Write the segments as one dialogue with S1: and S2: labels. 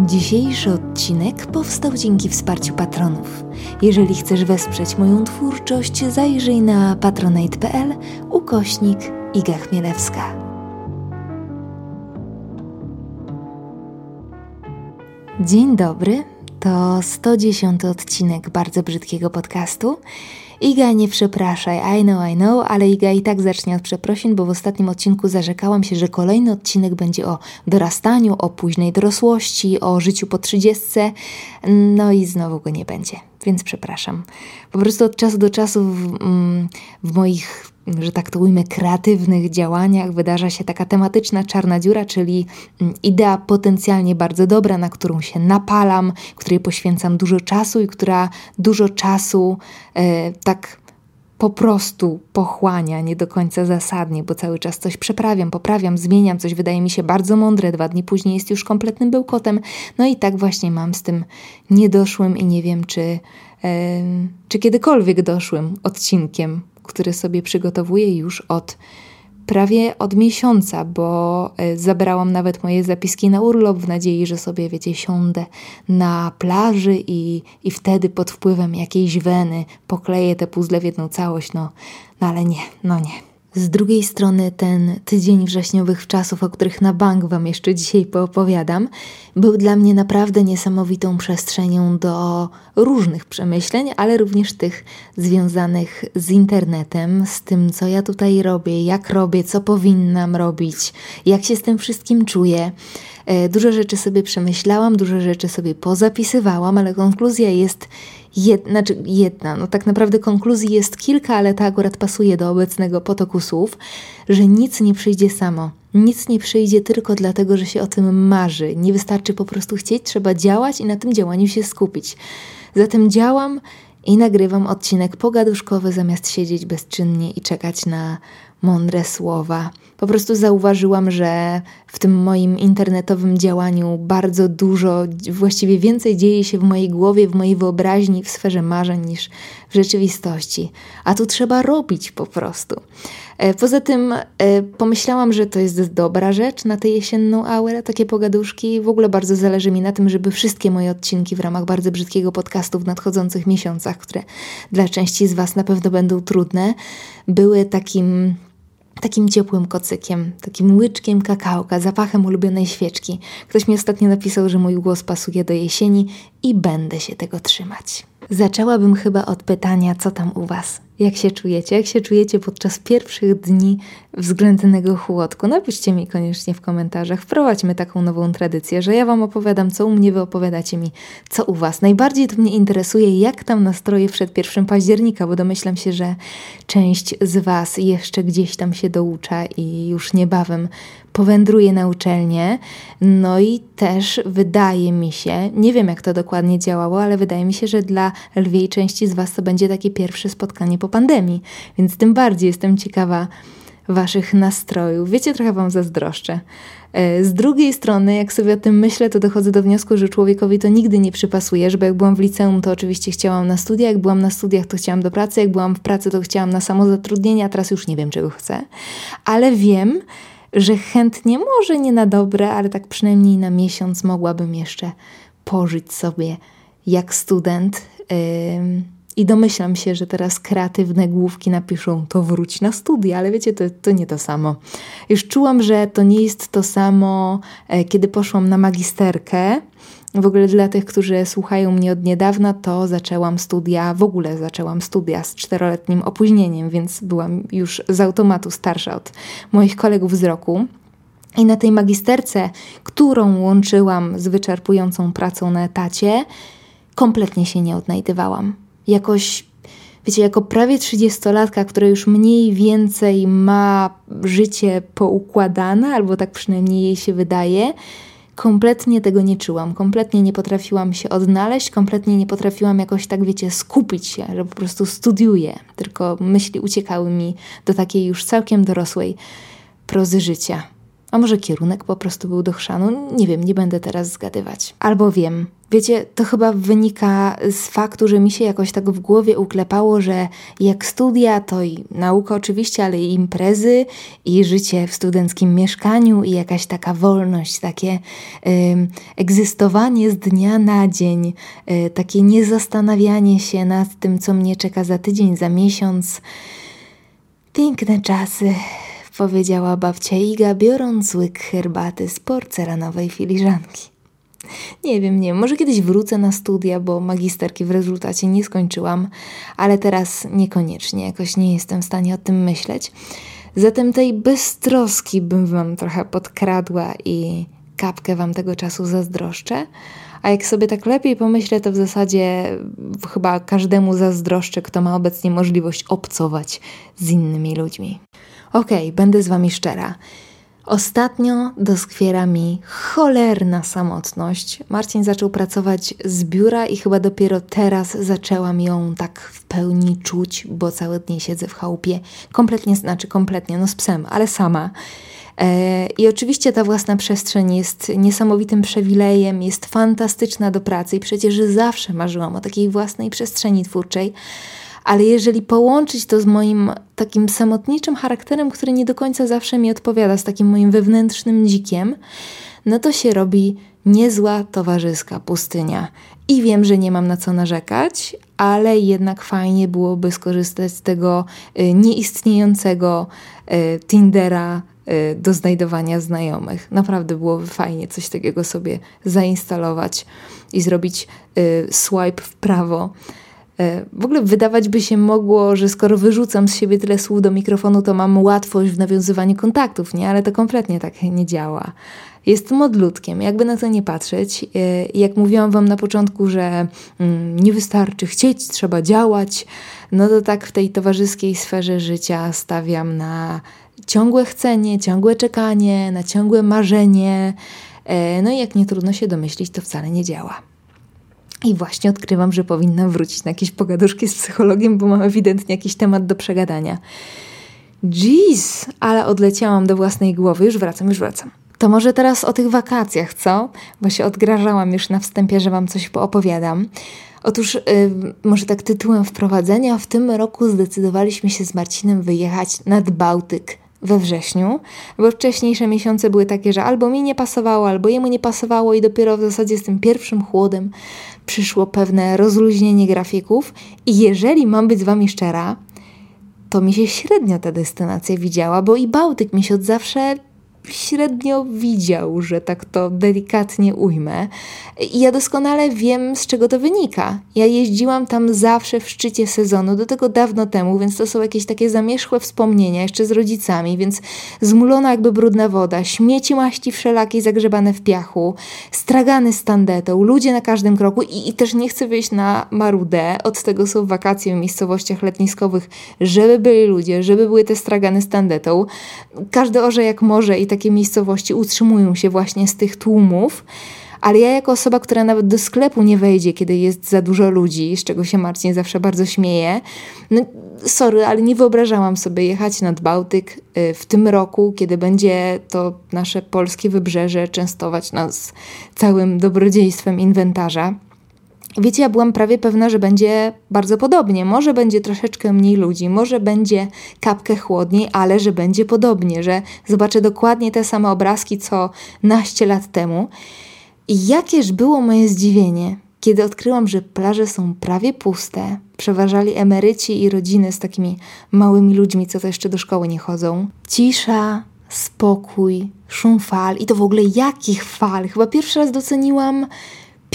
S1: Dzisiejszy odcinek powstał dzięki wsparciu patronów. Jeżeli chcesz wesprzeć moją twórczość, zajrzyj na patronite.pl ukośnik Iga Chmielewska. Dzień dobry, to 110 odcinek bardzo brzydkiego podcastu. Iga, nie przepraszaj, I know, I know, ale Iga i tak zacznie od przeprosin, bo w ostatnim odcinku zarzekałam się, że kolejny odcinek będzie o dorastaniu, o późnej dorosłości, o życiu po trzydziestce, no i znowu go nie będzie, więc przepraszam. Po prostu od czasu do czasu w, mm, w moich że tak to ujmę, kreatywnych działaniach wydarza się taka tematyczna czarna dziura, czyli mm, idea potencjalnie bardzo dobra, na którą się napalam, której poświęcam dużo czasu i która dużo czasu e, tak po prostu pochłania, nie do końca zasadnie, bo cały czas coś przeprawiam, poprawiam, zmieniam, coś wydaje mi się bardzo mądre, dwa dni później jest już kompletnym bełkotem. No i tak właśnie mam z tym niedoszłym i nie wiem, czy, czy kiedykolwiek doszłym odcinkiem który sobie przygotowuję już od prawie od miesiąca, bo e, zabrałam nawet moje zapiski na urlop w nadziei, że sobie, wiecie, siądę na plaży i, i wtedy pod wpływem jakiejś weny pokleję te puzzle w jedną całość. No, no ale nie, no nie. Z drugiej strony ten tydzień wrześniowych czasów, o których na bank Wam jeszcze dzisiaj poopowiadam, był dla mnie naprawdę niesamowitą przestrzenią do różnych przemyśleń, ale również tych związanych z internetem, z tym, co ja tutaj robię, jak robię, co powinnam robić, jak się z tym wszystkim czuję. E, dużo rzeczy sobie przemyślałam, dużo rzeczy sobie pozapisywałam, ale konkluzja jest znaczy jedna, no tak naprawdę konkluzji jest kilka, ale ta akurat pasuje do obecnego potoku słów, że nic nie przyjdzie samo. Nic nie przyjdzie tylko dlatego, że się o tym marzy. Nie wystarczy po prostu chcieć, trzeba działać i na tym działaniu się skupić. Zatem działam i nagrywam odcinek pogaduszkowy zamiast siedzieć bezczynnie i czekać na mądre słowa. Po prostu zauważyłam, że w tym moim internetowym działaniu bardzo dużo, właściwie więcej dzieje się w mojej głowie, w mojej wyobraźni, w sferze marzeń niż w rzeczywistości. A tu trzeba robić po prostu. E, poza tym e, pomyślałam, że to jest dobra rzecz na tę jesienną aurę, takie pogaduszki. W ogóle bardzo zależy mi na tym, żeby wszystkie moje odcinki w ramach bardzo brzydkiego podcastu w nadchodzących miesiącach, które dla części z Was na pewno będą trudne, były takim takim ciepłym kocykiem, takim łyczkiem kakałka, zapachem ulubionej świeczki. Ktoś mi ostatnio napisał, że mój głos pasuje do jesieni i będę się tego trzymać. Zaczęłabym chyba od pytania, co tam u Was? Jak się czujecie? Jak się czujecie podczas pierwszych dni względnego chłodku? Napiszcie mi koniecznie w komentarzach. Wprowadźmy taką nową tradycję, że ja Wam opowiadam, co u mnie, Wy opowiadacie mi, co u Was. Najbardziej to mnie interesuje, jak tam nastroje przed 1 października, bo domyślam się, że część z Was jeszcze gdzieś tam się doucza i już niebawem powędruje na uczelnię. No i też wydaje mi się, nie wiem jak to dokładnie działało, ale wydaje mi się, że dla lwiej części z Was to będzie takie pierwsze spotkanie po pandemii, więc tym bardziej jestem ciekawa Waszych nastrojów. Wiecie, trochę Wam zazdroszczę. E, z drugiej strony, jak sobie o tym myślę, to dochodzę do wniosku, że człowiekowi to nigdy nie przypasuje, żeby jak byłam w liceum, to oczywiście chciałam na studia, jak byłam na studiach, to chciałam do pracy, jak byłam w pracy, to chciałam na samozatrudnienie, a teraz już nie wiem, czego chcę. Ale wiem, że chętnie, może nie na dobre, ale tak przynajmniej na miesiąc mogłabym jeszcze pożyć sobie jak student. I domyślam się, że teraz kreatywne główki napiszą, to wróć na studia, ale wiecie, to, to nie to samo. Już czułam, że to nie jest to samo, e, kiedy poszłam na magisterkę w ogóle dla tych, którzy słuchają mnie od niedawna, to zaczęłam studia, w ogóle zaczęłam studia z czteroletnim opóźnieniem, więc byłam już z automatu starsza od moich kolegów z roku. I na tej magisterce, którą łączyłam z wyczerpującą pracą na etacie, kompletnie się nie odnajdywałam. Jakoś, wiecie, jako prawie trzydziestolatka, która już mniej więcej ma życie poukładane, albo tak przynajmniej jej się wydaje, kompletnie tego nie czułam, kompletnie nie potrafiłam się odnaleźć, kompletnie nie potrafiłam jakoś tak, wiecie, skupić się, że po prostu studiuję, tylko myśli uciekały mi do takiej już całkiem dorosłej prozy życia. A może kierunek po prostu był do chrzanu? Nie wiem, nie będę teraz zgadywać. Albo wiem, Wiecie, to chyba wynika z faktu, że mi się jakoś tak w głowie uklepało, że jak studia, to i nauka oczywiście, ale i imprezy, i życie w studenckim mieszkaniu, i jakaś taka wolność, takie egzystowanie z dnia na dzień, y, takie niezastanawianie się nad tym, co mnie czeka za tydzień, za miesiąc. Piękne czasy, powiedziała babcia Iga, biorąc łyk herbaty z porcelanowej filiżanki. Nie wiem, nie Może kiedyś wrócę na studia, bo magisterki w rezultacie nie skończyłam, ale teraz niekoniecznie. Jakoś nie jestem w stanie o tym myśleć. Zatem tej beztroski bym wam trochę podkradła i kapkę wam tego czasu zazdroszczę. A jak sobie tak lepiej pomyślę, to w zasadzie chyba każdemu zazdroszczę, kto ma obecnie możliwość obcować z innymi ludźmi. Okej, okay, będę z wami szczera. Ostatnio doskwiera mi cholerna samotność. Marcin zaczął pracować z biura i chyba dopiero teraz zaczęłam ją tak w pełni czuć, bo całe dnie siedzę w chałupie. Kompletnie, znaczy kompletnie, no z psem, ale sama. E, I oczywiście ta własna przestrzeń jest niesamowitym przywilejem, jest fantastyczna do pracy i przecież zawsze marzyłam o takiej własnej przestrzeni twórczej ale jeżeli połączyć to z moim takim samotniczym charakterem, który nie do końca zawsze mi odpowiada, z takim moim wewnętrznym dzikiem, no to się robi niezła towarzyska pustynia. I wiem, że nie mam na co narzekać, ale jednak fajnie byłoby skorzystać z tego y, nieistniejącego y, Tindera y, do znajdowania znajomych. Naprawdę byłoby fajnie coś takiego sobie zainstalować i zrobić swipe w prawo w ogóle wydawać by się mogło, że skoro wyrzucam z siebie tyle słów do mikrofonu, to mam łatwość w nawiązywaniu kontaktów, nie? Ale to kompletnie tak nie działa. Jest modlutkiem, jakby na to nie patrzeć. E, jak mówiłam Wam na początku, że mm, nie wystarczy chcieć, trzeba działać, no to tak w tej towarzyskiej sferze życia stawiam na ciągłe chcenie, ciągłe czekanie, na ciągłe marzenie. E, no i jak nie trudno się domyślić, to wcale nie działa. I właśnie odkrywam, że powinnam wrócić na jakieś pogaduszki z psychologiem, bo mam ewidentnie jakiś temat do przegadania. Jeez, ale odleciałam do własnej głowy, już wracam, już wracam. To może teraz o tych wakacjach, co? Bo się odgrażałam już na wstępie, że Wam coś poopowiadam. Otóż, yy, może tak tytułem wprowadzenia, w tym roku zdecydowaliśmy się z Marcinem wyjechać nad Bałtyk we wrześniu, bo wcześniejsze miesiące były takie, że albo mi nie pasowało, albo jemu nie pasowało i dopiero w zasadzie z tym pierwszym chłodem przyszło pewne rozluźnienie grafików. I jeżeli mam być z Wami szczera, to mi się średnio ta destynacja widziała, bo i Bałtyk mi się od zawsze średnio widział, że tak to delikatnie ujmę. I ja doskonale wiem, z czego to wynika. Ja jeździłam tam zawsze w szczycie sezonu, do tego dawno temu, więc to są jakieś takie zamierzchłe wspomnienia, jeszcze z rodzicami, więc zmulona jakby brudna woda, śmieci maści wszelakiej zagrzebane w piachu, stragany z tandetą, ludzie na każdym kroku i, i też nie chcę wyjść na marudę, od tego są wakacje w miejscowościach letniskowych, żeby byli ludzie, żeby były te stragany z tandetą. Każdy orze jak może i takie miejscowości utrzymują się właśnie z tych tłumów. Ale ja, jako osoba, która nawet do sklepu nie wejdzie, kiedy jest za dużo ludzi, z czego się Marcin zawsze bardzo śmieje, no sorry, ale nie wyobrażałam sobie jechać nad Bałtyk y, w tym roku, kiedy będzie to nasze polskie wybrzeże częstować nas całym dobrodziejstwem inwentarza. Wiecie, ja byłam prawie pewna, że będzie bardzo podobnie. Może będzie troszeczkę mniej ludzi, może będzie kapkę chłodniej, ale że będzie podobnie, że zobaczę dokładnie te same obrazki co naście lat temu. I jakież było moje zdziwienie, kiedy odkryłam, że plaże są prawie puste, przeważali emeryci i rodziny z takimi małymi ludźmi, co to jeszcze do szkoły nie chodzą. Cisza, spokój, szum fal i to w ogóle jakich fal? Chyba pierwszy raz doceniłam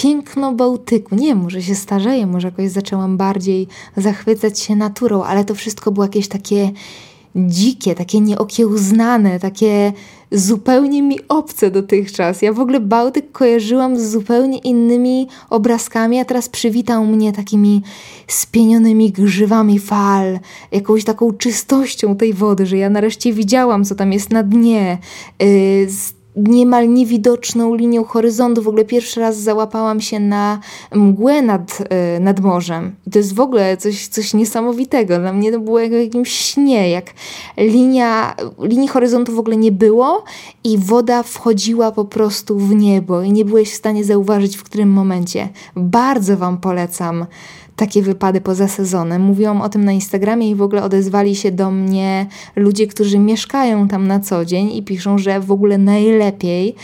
S1: piękno Bałtyku. Nie, może się starzeję, może jakoś zaczęłam bardziej zachwycać się naturą, ale to wszystko było jakieś takie dzikie, takie nieokiełznane, takie zupełnie mi obce dotychczas. Ja w ogóle Bałtyk kojarzyłam z zupełnie innymi obrazkami, a teraz przywitał mnie takimi spienionymi grzywami fal, jakąś taką czystością tej wody, że ja nareszcie widziałam, co tam jest na dnie, yy, niemal niewidoczną linią horyzontu. W ogóle pierwszy raz załapałam się na mgłę nad, y, nad morzem. I to jest w ogóle coś, coś niesamowitego. Dla mnie to było jak w jakimś śnie, jak linia, linii horyzontu w ogóle nie było i woda wchodziła po prostu w niebo i nie byłeś w stanie zauważyć w którym momencie. Bardzo Wam polecam takie wypady poza sezonem. Mówiłam o tym na Instagramie i w ogóle odezwali się do mnie ludzie, którzy mieszkają tam na co dzień i piszą, że w ogóle najlepiej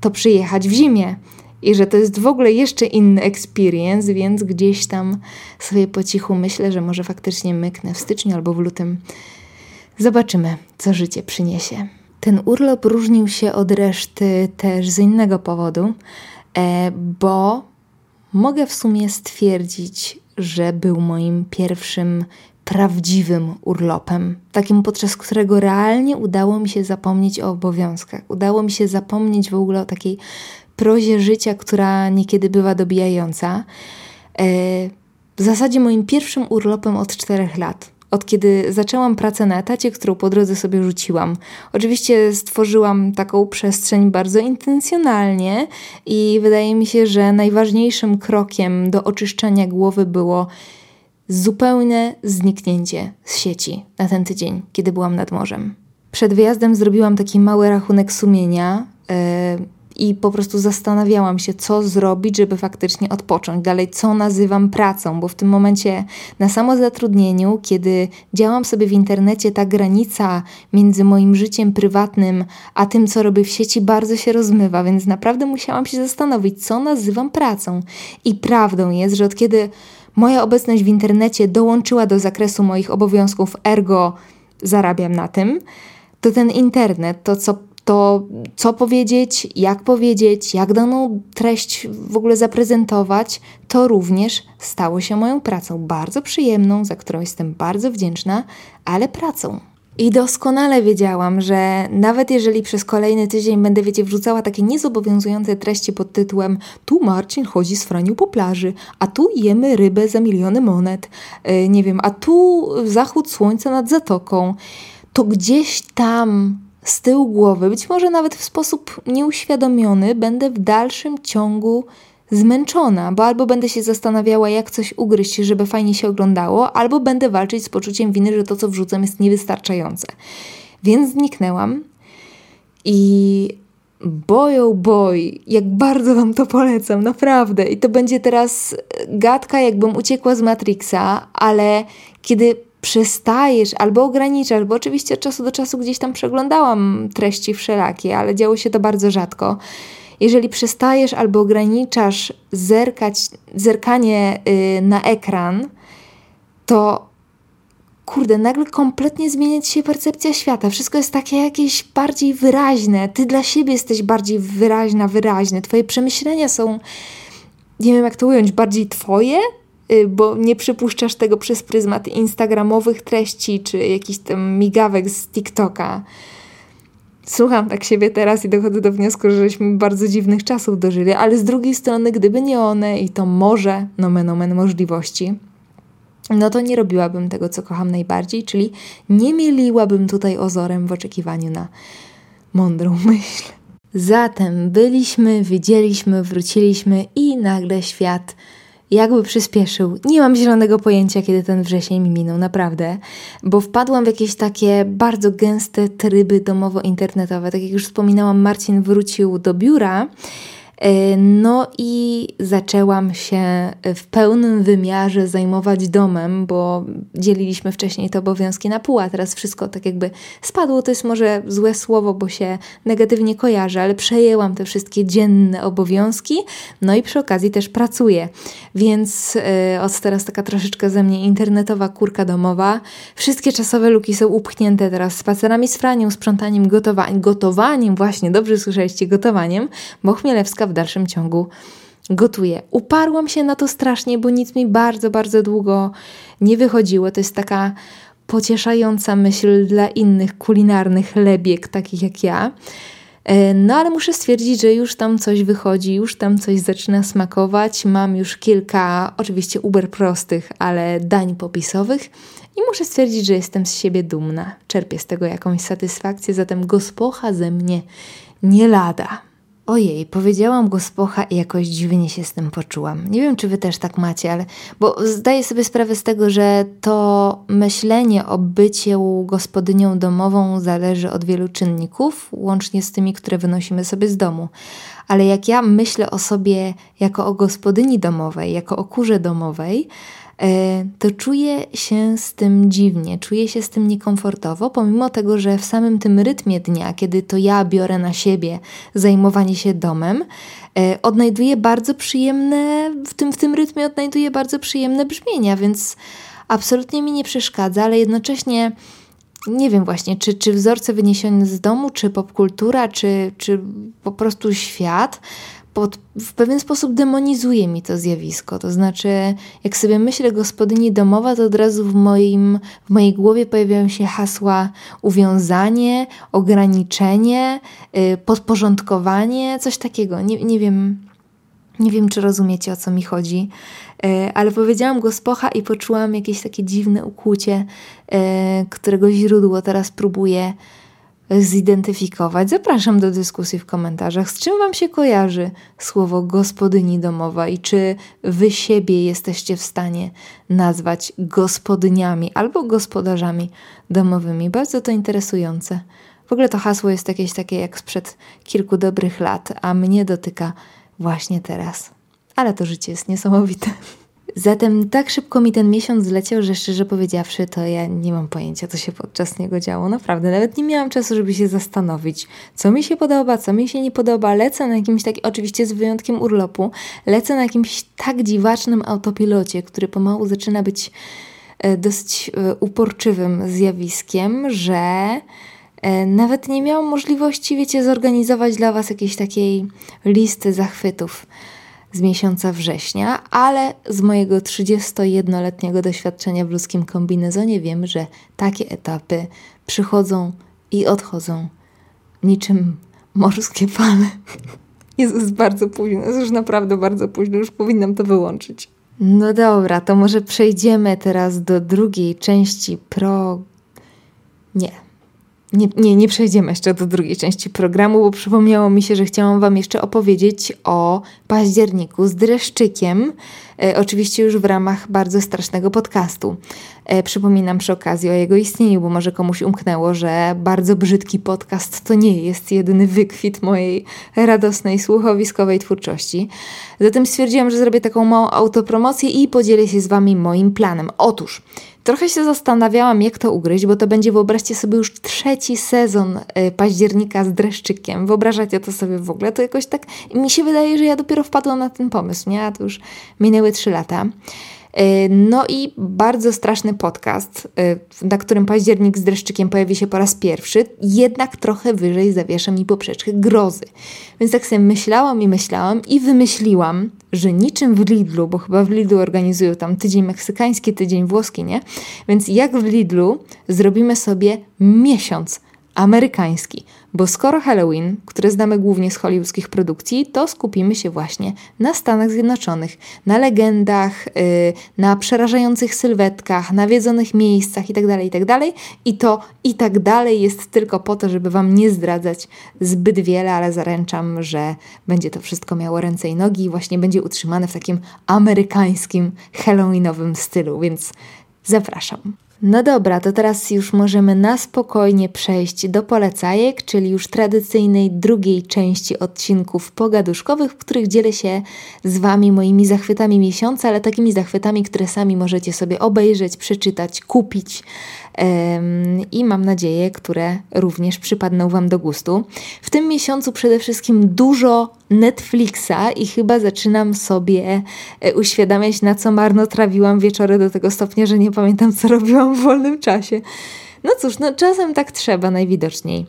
S1: to przyjechać w zimie. I że to jest w ogóle jeszcze inny experience, więc gdzieś tam sobie po cichu myślę, że może faktycznie myknę w styczniu albo w lutym. Zobaczymy, co życie przyniesie. Ten urlop różnił się od reszty też z innego powodu, e, bo mogę w sumie stwierdzić, że był moim pierwszym prawdziwym urlopem, takim podczas którego realnie udało mi się zapomnieć o obowiązkach. Udało mi się zapomnieć w ogóle o takiej prozie życia, która niekiedy bywa dobijająca. E, w zasadzie moim pierwszym urlopem od czterech lat od kiedy zaczęłam pracę na etacie, którą po drodze sobie rzuciłam. Oczywiście stworzyłam taką przestrzeń bardzo intencjonalnie i wydaje mi się, że najważniejszym krokiem do oczyszczania głowy było zupełne zniknięcie z sieci na ten tydzień, kiedy byłam nad morzem. Przed wyjazdem zrobiłam taki mały rachunek sumienia. Yy, i po prostu zastanawiałam się, co zrobić, żeby faktycznie odpocząć. Dalej, co nazywam pracą, bo w tym momencie na samozatrudnieniu, kiedy działam sobie w internecie, ta granica między moim życiem prywatnym a tym, co robię w sieci, bardzo się rozmywa, więc naprawdę musiałam się zastanowić, co nazywam pracą. I prawdą jest, że od kiedy moja obecność w internecie dołączyła do zakresu moich obowiązków, ergo zarabiam na tym, to ten internet, to co to co powiedzieć, jak powiedzieć, jak daną treść w ogóle zaprezentować, to również stało się moją pracą bardzo przyjemną, za którą jestem bardzo wdzięczna, ale pracą. I doskonale wiedziałam, że nawet jeżeli przez kolejny tydzień będę, wiecie, wrzucała takie niezobowiązujące treści pod tytułem tu Marcin chodzi z Franiu po plaży, a tu jemy rybę za miliony monet, yy, nie wiem, a tu zachód słońca nad zatoką, to gdzieś tam z tyłu głowy, być może nawet w sposób nieuświadomiony, będę w dalszym ciągu zmęczona, bo albo będę się zastanawiała, jak coś ugryźć, żeby fajnie się oglądało, albo będę walczyć z poczuciem winy, że to, co wrzucam, jest niewystarczające. Więc zniknęłam i boją boj, jak bardzo Wam to polecam, naprawdę. I to będzie teraz gadka, jakbym uciekła z Matrixa, ale kiedy przestajesz albo ograniczasz, bo oczywiście od czasu do czasu gdzieś tam przeglądałam treści wszelakie, ale działo się to bardzo rzadko. Jeżeli przestajesz albo ograniczasz zerkać, zerkanie yy, na ekran, to kurde, nagle kompletnie zmienia ci się percepcja świata. Wszystko jest takie jakieś bardziej wyraźne. Ty dla siebie jesteś bardziej wyraźna, wyraźny. Twoje przemyślenia są, nie wiem jak to ująć, bardziej twoje, bo nie przypuszczasz tego przez pryzmat instagramowych treści czy jakichś tam migawek z TikToka. Słucham tak siebie teraz i dochodzę do wniosku, że żeśmy bardzo dziwnych czasów dożyli, ale z drugiej strony, gdyby nie one i to może, nomen omen możliwości, no to nie robiłabym tego, co kocham najbardziej, czyli nie mieliłabym tutaj ozorem w oczekiwaniu na mądrą myśl. Zatem byliśmy, widzieliśmy, wróciliśmy i nagle świat jakby przyspieszył. Nie mam zielonego pojęcia, kiedy ten wrzesień mi minął, naprawdę, bo wpadłam w jakieś takie bardzo gęste tryby domowo-internetowe. Tak jak już wspominałam, Marcin wrócił do biura no i zaczęłam się w pełnym wymiarze zajmować domem, bo dzieliliśmy wcześniej te obowiązki na pół, a teraz wszystko tak jakby spadło. To jest może złe słowo, bo się negatywnie kojarzy, ale przejęłam te wszystkie dzienne obowiązki, no i przy okazji też pracuję. Więc yy, od teraz taka troszeczkę ze mnie internetowa kurka domowa. Wszystkie czasowe luki są upchnięte teraz spacerami z Franią, sprzątaniem, gotowaniem, gotowaniem, właśnie, dobrze słyszeliście, gotowaniem, bo Chmielewska w dalszym ciągu gotuję. Uparłam się na to strasznie, bo nic mi bardzo, bardzo długo nie wychodziło. To jest taka pocieszająca myśl dla innych kulinarnych lebiek, takich jak ja. E, no ale muszę stwierdzić, że już tam coś wychodzi, już tam coś zaczyna smakować. Mam już kilka, oczywiście uber prostych, ale dań popisowych i muszę stwierdzić, że jestem z siebie dumna. Czerpię z tego jakąś satysfakcję, zatem gospocha ze mnie nie lada. Ojej, powiedziałam go z pocha i jakoś dziwnie się z tym poczułam. Nie wiem, czy wy też tak macie, ale bo zdaję sobie sprawę z tego, że to myślenie o byciu gospodynią domową zależy od wielu czynników, łącznie z tymi, które wynosimy sobie z domu. Ale jak ja myślę o sobie jako o gospodyni domowej, jako o kurze domowej, to czuję się z tym dziwnie, czuję się z tym niekomfortowo, pomimo tego, że w samym tym rytmie dnia, kiedy to ja biorę na siebie zajmowanie się domem, e, odnajduję bardzo przyjemne, w tym, w tym rytmie odnajduję bardzo przyjemne brzmienia, więc absolutnie mi nie przeszkadza, ale jednocześnie nie wiem właśnie, czy, czy wzorce wyniesione z domu, czy popkultura, czy, czy po prostu świat pod, w pewien sposób demonizuje mi to zjawisko. To znaczy, jak sobie myślę gospodyni domowa, to od razu w, moim, w mojej głowie pojawiają się hasła uwiązanie, ograniczenie, yy, podporządkowanie, coś takiego. Nie, nie wiem. Nie wiem, czy rozumiecie o co mi chodzi, yy, ale powiedziałam go z pocha i poczułam jakieś takie dziwne ukłucie, yy, którego źródło teraz próbuję zidentyfikować. Zapraszam do dyskusji w komentarzach, z czym Wam się kojarzy słowo gospodyni domowa i czy Wy siebie jesteście w stanie nazwać gospodyniami albo gospodarzami domowymi. Bardzo to interesujące. W ogóle to hasło jest jakieś takie jak sprzed kilku dobrych lat, a mnie dotyka właśnie teraz. Ale to życie jest niesamowite. Zatem tak szybko mi ten miesiąc zleciał, że szczerze powiedziawszy, to ja nie mam pojęcia, co się podczas niego działo. Naprawdę, nawet nie miałam czasu, żeby się zastanowić, co mi się podoba, co mi się nie podoba. Lecę na jakimś takim, oczywiście z wyjątkiem urlopu, lecę na jakimś tak dziwacznym autopilocie, który pomału zaczyna być e, dosyć e, uporczywym zjawiskiem, że e, nawet nie miałam możliwości, wiecie, zorganizować dla Was jakiejś takiej listy zachwytów z miesiąca września, ale z mojego 31-letniego doświadczenia w ludzkim kombinezonie wiem, że takie etapy przychodzą i odchodzą niczym morskie fale. Jest, bardzo późno, jest już naprawdę bardzo późno, już powinnam to wyłączyć. No dobra, to może przejdziemy teraz do drugiej części pro. Nie, nie, nie, nie przejdziemy jeszcze do drugiej części programu, bo przypomniało mi się, że chciałam Wam jeszcze opowiedzieć o październiku z dreszczykiem, e, oczywiście już w ramach bardzo strasznego podcastu. E, przypominam przy okazji o jego istnieniu, bo może komuś umknęło, że bardzo brzydki podcast to nie jest jedyny wykwit mojej radosnej, słuchowiskowej twórczości. Zatem stwierdziłam, że zrobię taką małą autopromocję i podzielę się z Wami moim planem. Otóż, Trochę się zastanawiałam, jak to ugryźć, bo to będzie, wyobraźcie sobie, już trzeci sezon y, października z dreszczykiem. Wyobrażacie to sobie w ogóle? To jakoś tak. Mi się wydaje, że ja dopiero wpadłam na ten pomysł, nie? A to już minęły trzy lata. E, no i bardzo straszny podcast, e, na którym październik z dreszczykiem pojawi się po raz pierwszy, jednak trochę wyżej zawiesza mi poprzeczkę grozy. Więc tak sobie myślałam i myślałam i wymyśliłam, że niczym w Lidlu, bo chyba w Lidlu organizują tam tydzień meksykański, tydzień włoski, nie? Więc jak w Lidlu zrobimy sobie miesiąc amerykański, bo skoro Halloween, które znamy głównie z hollywoodzkich produkcji, to skupimy się właśnie na Stanach Zjednoczonych, na legendach, yy, na przerażających sylwetkach, nawiedzonych miejscach itd., tak itd. Tak I to i tak dalej jest tylko po to, żeby Wam nie zdradzać zbyt wiele, ale zaręczam, że będzie to wszystko miało ręce i nogi i właśnie będzie utrzymane w takim amerykańskim, halloweenowym stylu, więc zapraszam. No dobra, to teraz już możemy na spokojnie przejść do polecajek, czyli już tradycyjnej drugiej części odcinków pogaduszkowych, w których dzielę się z Wami moimi zachwytami miesiąca, ale takimi zachwytami, które sami możecie sobie obejrzeć, przeczytać, kupić i mam nadzieję, które również przypadną Wam do gustu. W tym miesiącu przede wszystkim dużo Netflixa i chyba zaczynam sobie e, uświadamiać, na co marno trawiłam wieczory do tego stopnia, że nie pamiętam, co robiłam w wolnym czasie. No cóż, no czasem tak trzeba najwidoczniej.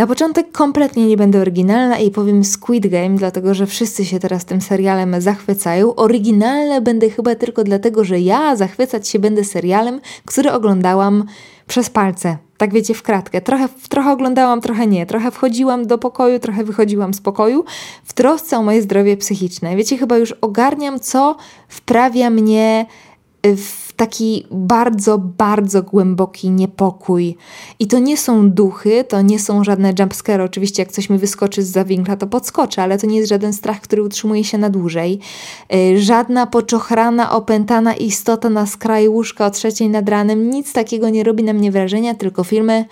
S1: Na początek kompletnie nie będę oryginalna i powiem Squid Game, dlatego że wszyscy się teraz tym serialem zachwycają. Oryginalne będę chyba tylko dlatego, że ja zachwycać się będę serialem, który oglądałam przez palce. Tak wiecie, w kratkę. Trochę, trochę oglądałam, trochę nie. Trochę wchodziłam do pokoju, trochę wychodziłam z pokoju w trosce o moje zdrowie psychiczne. Wiecie, chyba już ogarniam, co wprawia mnie w taki bardzo, bardzo głęboki niepokój. I to nie są duchy, to nie są żadne jumpscare. Oczywiście, jak coś mi wyskoczy z zawinkla, to podskoczę, ale to nie jest żaden strach, który utrzymuje się na dłużej. Y, żadna poczochrana, opętana istota na skraju łóżka o trzeciej nad ranem, nic takiego nie robi na mnie wrażenia, tylko filmy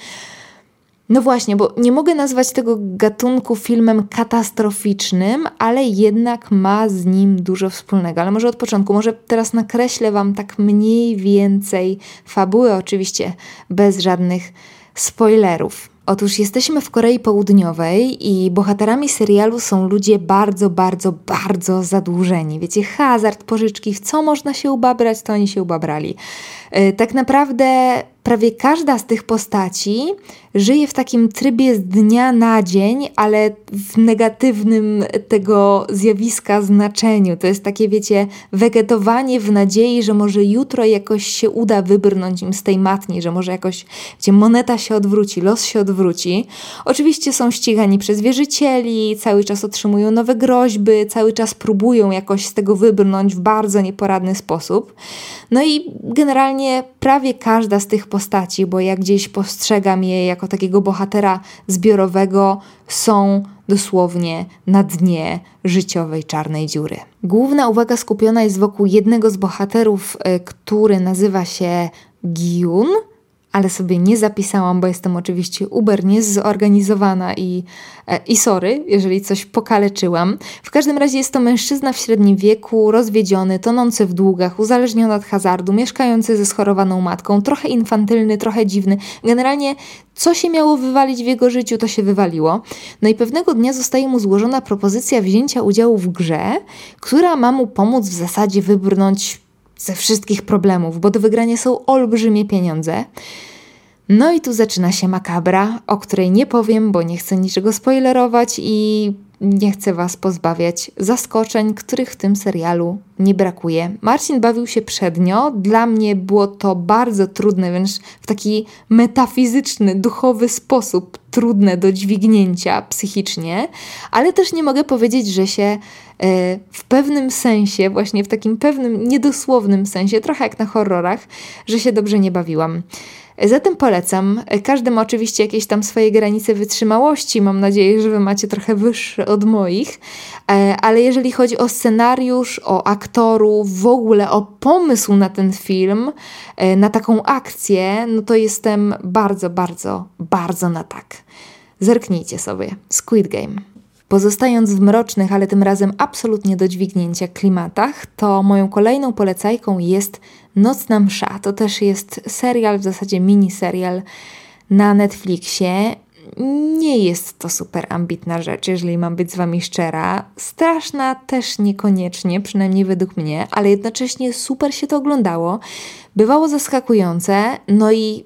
S1: no właśnie, bo nie mogę nazwać tego gatunku filmem katastroficznym, ale jednak ma z nim dużo wspólnego. Ale może od początku, może teraz nakreślę Wam tak mniej więcej fabuły, oczywiście bez żadnych spoilerów. Otóż jesteśmy w Korei Południowej i bohaterami serialu są ludzie bardzo, bardzo, bardzo zadłużeni. Wiecie, hazard, pożyczki, w co można się ubabrać, to oni się ubabrali. Yy, tak naprawdę prawie każda z tych postaci żyje w takim trybie z dnia na dzień, ale w negatywnym tego zjawiska znaczeniu. To jest takie, wiecie, wegetowanie w nadziei, że może jutro jakoś się uda wybrnąć im z tej matni, że może jakoś, wiecie, moneta się odwróci, los się odwróci. Oczywiście są ścigani przez wierzycieli, cały czas otrzymują nowe groźby, cały czas próbują jakoś z tego wybrnąć w bardzo nieporadny sposób. No i generalnie prawie każda z tych postaci, bo ja gdzieś postrzegam je jako takiego bohatera zbiorowego, są dosłownie na dnie życiowej czarnej dziury. Główna uwaga skupiona jest wokół jednego z bohaterów, e, który nazywa się Giun ale sobie nie zapisałam, bo jestem oczywiście uber niezorganizowana i, e, i sorry, jeżeli coś pokaleczyłam. W każdym razie jest to mężczyzna w średnim wieku, rozwiedziony, tonący w długach, uzależniony od hazardu, mieszkający ze schorowaną matką, trochę infantylny, trochę dziwny. Generalnie co się miało wywalić w jego życiu, to się wywaliło. No i pewnego dnia zostaje mu złożona propozycja wzięcia udziału w grze, która ma mu pomóc w zasadzie wybrnąć ze wszystkich problemów, bo do wygrania są olbrzymie pieniądze. No i tu zaczyna się makabra, o której nie powiem, bo nie chcę niczego spoilerować i nie chcę Was pozbawiać zaskoczeń, których w tym serialu nie brakuje. Marcin bawił się przednio, dla mnie było to bardzo trudne, wręcz w taki metafizyczny, duchowy sposób trudne do dźwignięcia psychicznie, ale też nie mogę powiedzieć, że się e, w pewnym sensie, właśnie w takim pewnym, niedosłownym sensie, trochę jak na horrorach, że się dobrze nie bawiłam. Zatem polecam. Każdy ma oczywiście jakieś tam swoje granice wytrzymałości. Mam nadzieję, że wy macie trochę wyższe od moich. E, ale jeżeli chodzi o scenariusz, o aktorów, w ogóle o pomysł na ten film, e, na taką akcję, no to jestem bardzo, bardzo, bardzo na tak. Zerknijcie sobie. Squid Game. Pozostając w mrocznych, ale tym razem absolutnie do dźwignięcia klimatach, to moją kolejną polecajką jest Nocna Msza. To też jest serial, w zasadzie mini serial na Netflixie. Nie jest to super ambitna rzecz, jeżeli mam być z Wami szczera. Straszna też niekoniecznie, przynajmniej według mnie, ale jednocześnie super się to oglądało. Bywało zaskakujące, no i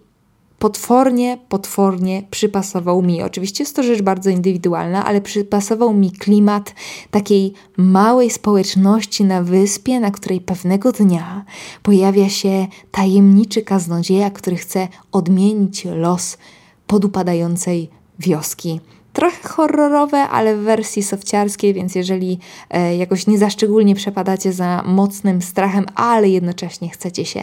S1: potwornie, potwornie przypasował mi. Oczywiście jest to rzecz bardzo indywidualna, ale przypasował mi klimat takiej małej społeczności na wyspie, na której pewnego dnia pojawia się tajemniczy kaznodzieja, który chce odmienić los podupadającej wioski trochę horrorowe, ale w wersji sofciarskiej, więc jeżeli e, jakoś nie za szczególnie przepadacie za mocnym strachem, ale jednocześnie chcecie się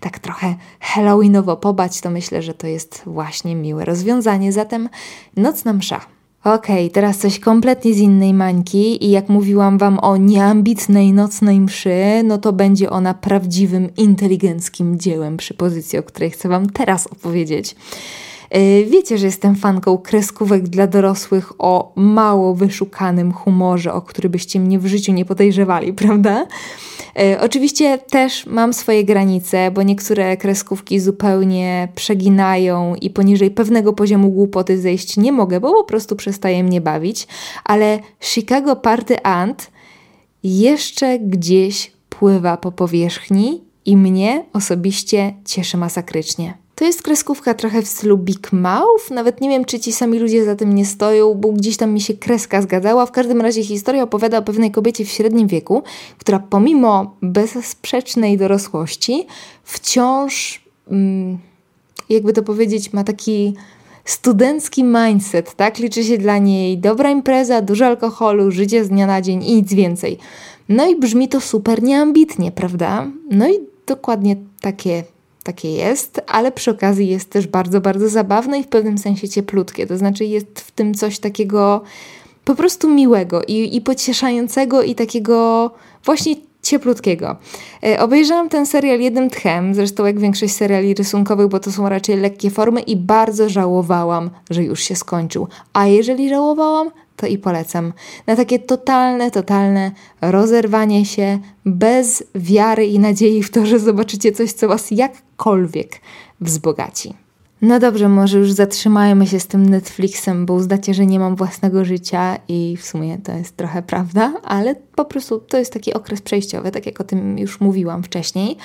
S1: tak trochę halloweenowo pobać, to myślę, że to jest właśnie miłe rozwiązanie. Zatem Nocna Msza. Okej, okay, teraz coś kompletnie z innej mańki i jak mówiłam Wam o nieambitnej nocnej mszy, no to będzie ona prawdziwym, inteligenckim dziełem przy pozycji, o której chcę Wam teraz opowiedzieć. E, wiecie, że jestem fanką kreskówek dla dorosłych o mało wyszukanym humorze, o który byście mnie w życiu nie podejrzewali, prawda? E, oczywiście też mam swoje granice, bo niektóre kreskówki zupełnie przeginają i poniżej pewnego poziomu głupoty zejść nie mogę, bo po prostu przestaje mnie bawić, ale Chicago Party Ant jeszcze gdzieś pływa po powierzchni i mnie osobiście cieszy masakrycznie. To jest kreskówka trochę w stylu Big Mouth. Nawet nie wiem, czy ci sami ludzie za tym nie stoją, bo gdzieś tam mi się kreska zgadzała. W każdym razie historia opowiada o pewnej kobiecie w średnim wieku, która pomimo bezsprzecznej dorosłości wciąż, mm, jakby to powiedzieć, ma taki studencki mindset, tak? Liczy się dla niej dobra impreza, dużo alkoholu, życie z dnia na dzień i nic więcej. No i brzmi to super nieambitnie, prawda? No i dokładnie takie, takie jest, ale przy okazji jest też bardzo, bardzo zabawne i w pewnym sensie cieplutkie. To znaczy jest w tym coś takiego po prostu miłego i, i pocieszającego i takiego właśnie cieplutkiego. E, obejrzałam ten serial jednym tchem, zresztą jak większość seriali rysunkowych, bo to są raczej lekkie formy i bardzo żałowałam, że już się skończył. A jeżeli żałowałam, to i polecam. Na takie totalne, totalne rozerwanie się bez wiary i nadziei w to, że zobaczycie coś, co was jakkolwiek wzbogaci. No dobrze, może już zatrzymajmy się z tym Netflixem, bo uznacie, że nie mam własnego życia i w sumie to jest trochę prawda, ale po prostu to jest taki okres przejściowy, tak jak o tym już mówiłam wcześniej.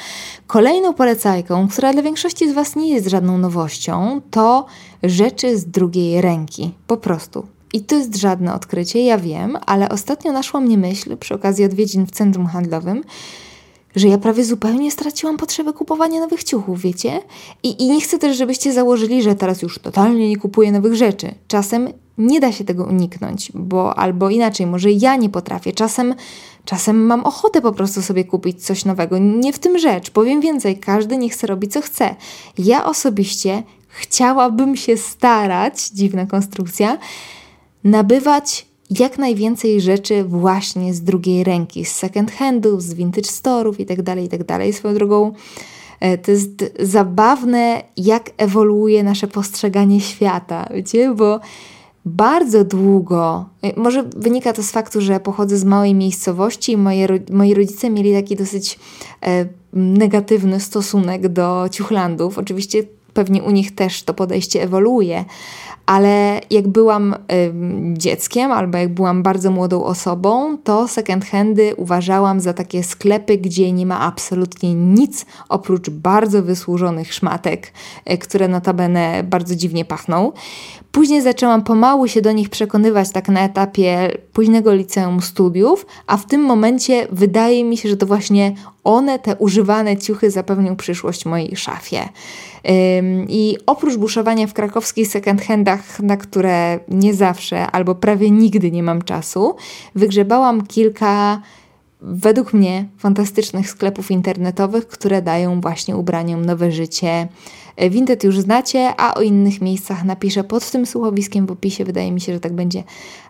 S1: Kolejną polecajką, która dla większości z Was nie jest żadną nowością, to rzeczy z drugiej ręki. Po prostu. I to jest żadne odkrycie, ja wiem, ale ostatnio naszła mnie myśl przy okazji odwiedzin w centrum handlowym, że ja prawie zupełnie straciłam potrzebę kupowania nowych ciuchów, wiecie? I, I nie chcę też, żebyście założyli, że teraz już totalnie nie kupuję nowych rzeczy. Czasem nie da się tego uniknąć, bo albo inaczej, może ja nie potrafię. Czasem, czasem mam ochotę po prostu sobie kupić coś nowego. Nie w tym rzecz. Powiem więcej, każdy nie chce robić co chce. Ja osobiście chciałabym się starać, dziwna konstrukcja, nabywać jak najwięcej rzeczy właśnie z drugiej ręki, z second handów, z vintage store'ów itd., tak itd. Tak Swoją drogą e, to jest zabawne, jak ewoluuje nasze postrzeganie świata, wiecie, bo bardzo długo, e, może wynika to z faktu, że pochodzę z małej miejscowości i moje, moi rodzice mieli taki dosyć e, negatywny stosunek do ciuchlandów. Oczywiście pewnie u nich też to podejście ewoluuje, ale jak byłam y, dzieckiem albo jak byłam bardzo młodą osobą, to second handy uważałam za takie sklepy, gdzie nie ma absolutnie nic oprócz bardzo wysłużonych szmatek, y, które notabene bardzo dziwnie pachną. Później zaczęłam pomału się do nich przekonywać, tak na etapie późnego liceum studiów, a w tym momencie wydaje mi się, że to właśnie one, te używane ciuchy, zapewnią przyszłość mojej szafie. I oprócz buszowania w krakowskich second-handach, na które nie zawsze albo prawie nigdy nie mam czasu, wygrzebałam kilka według mnie fantastycznych sklepów internetowych, które dają właśnie ubraniom nowe życie. Vinted już znacie, a o innych miejscach napiszę pod tym słuchowiskiem w opisie. Wydaje mi się, że tak będzie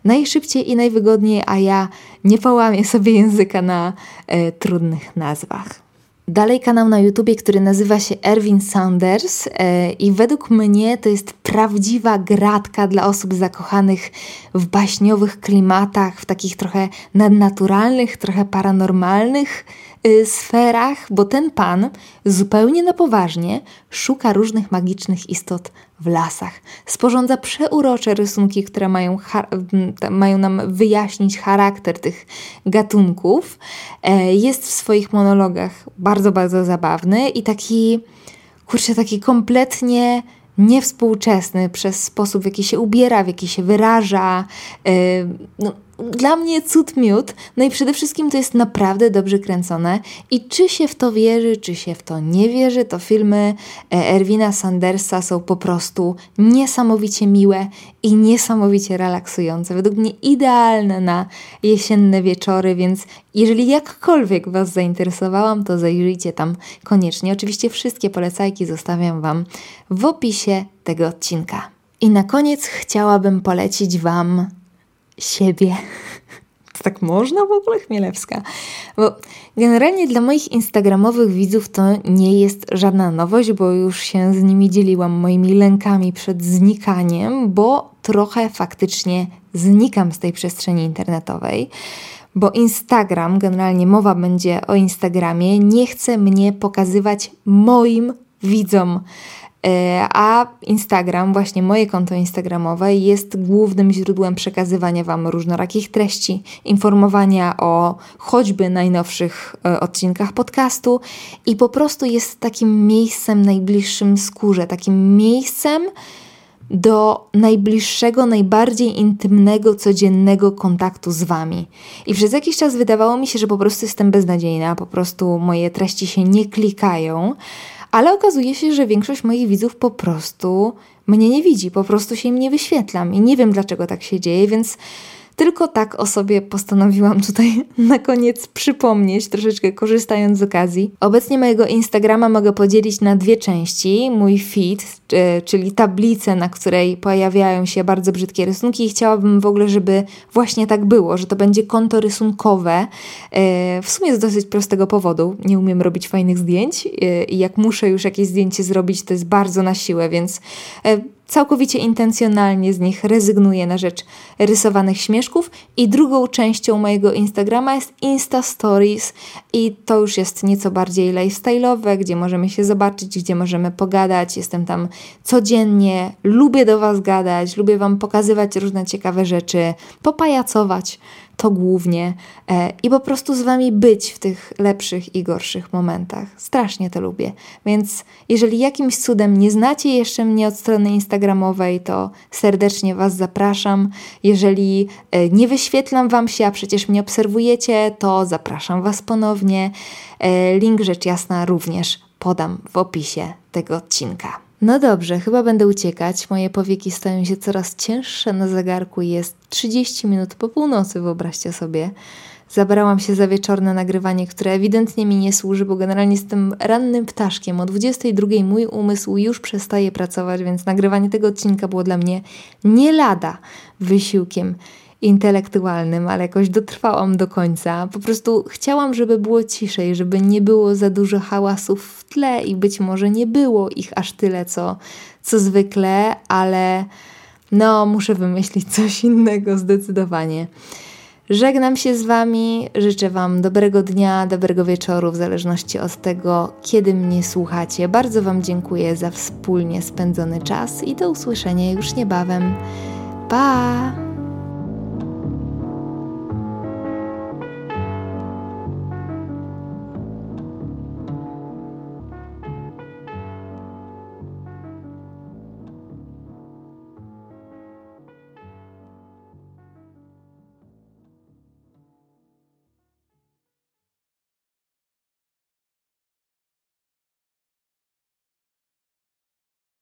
S1: najszybciej i najwygodniej, a ja nie połamię sobie języka na e, trudnych nazwach. Dalej kanał na YouTubie, który nazywa się Erwin Saunders e, i według mnie to jest prawdziwa gratka dla osób zakochanych w baśniowych klimatach, w takich trochę nadnaturalnych, trochę paranormalnych Y, sferach, bo ten pan zupełnie na poważnie szuka różnych magicznych istot w lasach. Sporządza przeurocze rysunki, które mają, mają nam wyjaśnić charakter tych gatunków. E, jest w swoich monologach bardzo, bardzo zabawny i taki, kurczę, taki kompletnie niewspółczesny przez sposób, w jaki się ubiera, w jaki się wyraża. E, no, dla mnie cud miód. No i przede wszystkim to jest naprawdę dobrze kręcone. I czy się w to wierzy, czy się w to nie wierzy, to filmy e, Erwina Sandersa są po prostu niesamowicie miłe i niesamowicie relaksujące. Według mnie idealne na jesienne wieczory, więc jeżeli jakkolwiek Was zainteresowałam, to zajrzyjcie tam koniecznie. Oczywiście wszystkie polecajki zostawiam Wam w opisie tego odcinka. I na koniec chciałabym polecić Wam siebie. To tak można w ogóle, Chmielewska? Bo generalnie dla moich instagramowych widzów to nie jest żadna nowość, bo już się z nimi dzieliłam moimi lękami przed znikaniem, bo trochę faktycznie znikam z tej przestrzeni internetowej bo Instagram, generalnie mowa będzie o Instagramie, nie chce mnie pokazywać moim widzom. E, a Instagram, właśnie moje konto Instagramowe, jest głównym źródłem przekazywania Wam różnorakich treści, informowania o choćby najnowszych e, odcinkach podcastu i po prostu jest takim miejscem najbliższym skórze, takim miejscem do najbliższego, najbardziej intymnego, codziennego kontaktu z Wami. I przez jakiś czas wydawało mi się, że po prostu jestem beznadziejna, po prostu moje treści się nie klikają, ale okazuje się, że większość moich widzów po prostu mnie nie widzi, po prostu się im nie wyświetlam i nie wiem dlaczego tak się dzieje, więc Tylko tak o sobie postanowiłam tutaj na koniec przypomnieć, troszeczkę korzystając z okazji. Obecnie mojego Instagrama mogę podzielić na dwie części. Mój feed, e, czyli tablicę, na której pojawiają się bardzo brzydkie rysunki i chciałabym w ogóle, żeby właśnie tak było, że to będzie konto rysunkowe. E, w sumie z dosyć prostego powodu. Nie umiem robić fajnych zdjęć e, i jak muszę już jakieś zdjęcie zrobić, to jest bardzo na siłę, więc całkowicie intencjonalnie z nich rezygnuję na rzecz rysowanych śmieszków i drugą częścią mojego Instagrama jest Insta Stories i to już jest nieco bardziej lifestyle'owe, gdzie możemy się zobaczyć, gdzie możemy pogadać. Jestem tam codziennie, lubię do Was gadać, lubię Wam pokazywać różne ciekawe rzeczy, popajacować to głównie e, i po prostu z Wami być w tych lepszych i gorszych momentach. Strasznie to lubię. Więc jeżeli jakimś cudem nie znacie jeszcze mnie od strony Instagramowej, to serdecznie Was zapraszam. Jeżeli e, nie wyświetlam Wam się, a przecież mnie obserwujecie, to zapraszam Was ponownie. E, link rzecz jasna również podam w opisie tego odcinka. No dobrze, chyba będę uciekać. Moje powieki stają się coraz cięższe na zegarku jest 30 minut po północy, wyobraźcie sobie. Zabrałam się za wieczorne nagrywanie, które ewidentnie mi nie służy, bo generalnie jestem rannym ptaszkiem. O 22 mój umysł już przestaje pracować, więc nagrywanie tego odcinka było dla mnie nie lada wysiłkiem intelektualnym, ale jakoś dotrwałam do końca. Po prostu chciałam, żeby było ciszej, żeby nie było za dużo hałasów w tle i być może nie było ich aż tyle, co, co zwykle, ale no, muszę wymyślić coś innego zdecydowanie. Żegnam się z Wami, życzę Wam dobrego dnia, dobrego wieczoru, w zależności od tego, kiedy mnie słuchacie. Bardzo Wam dziękuję za wspólnie spędzony czas i do usłyszenia już niebawem. Pa!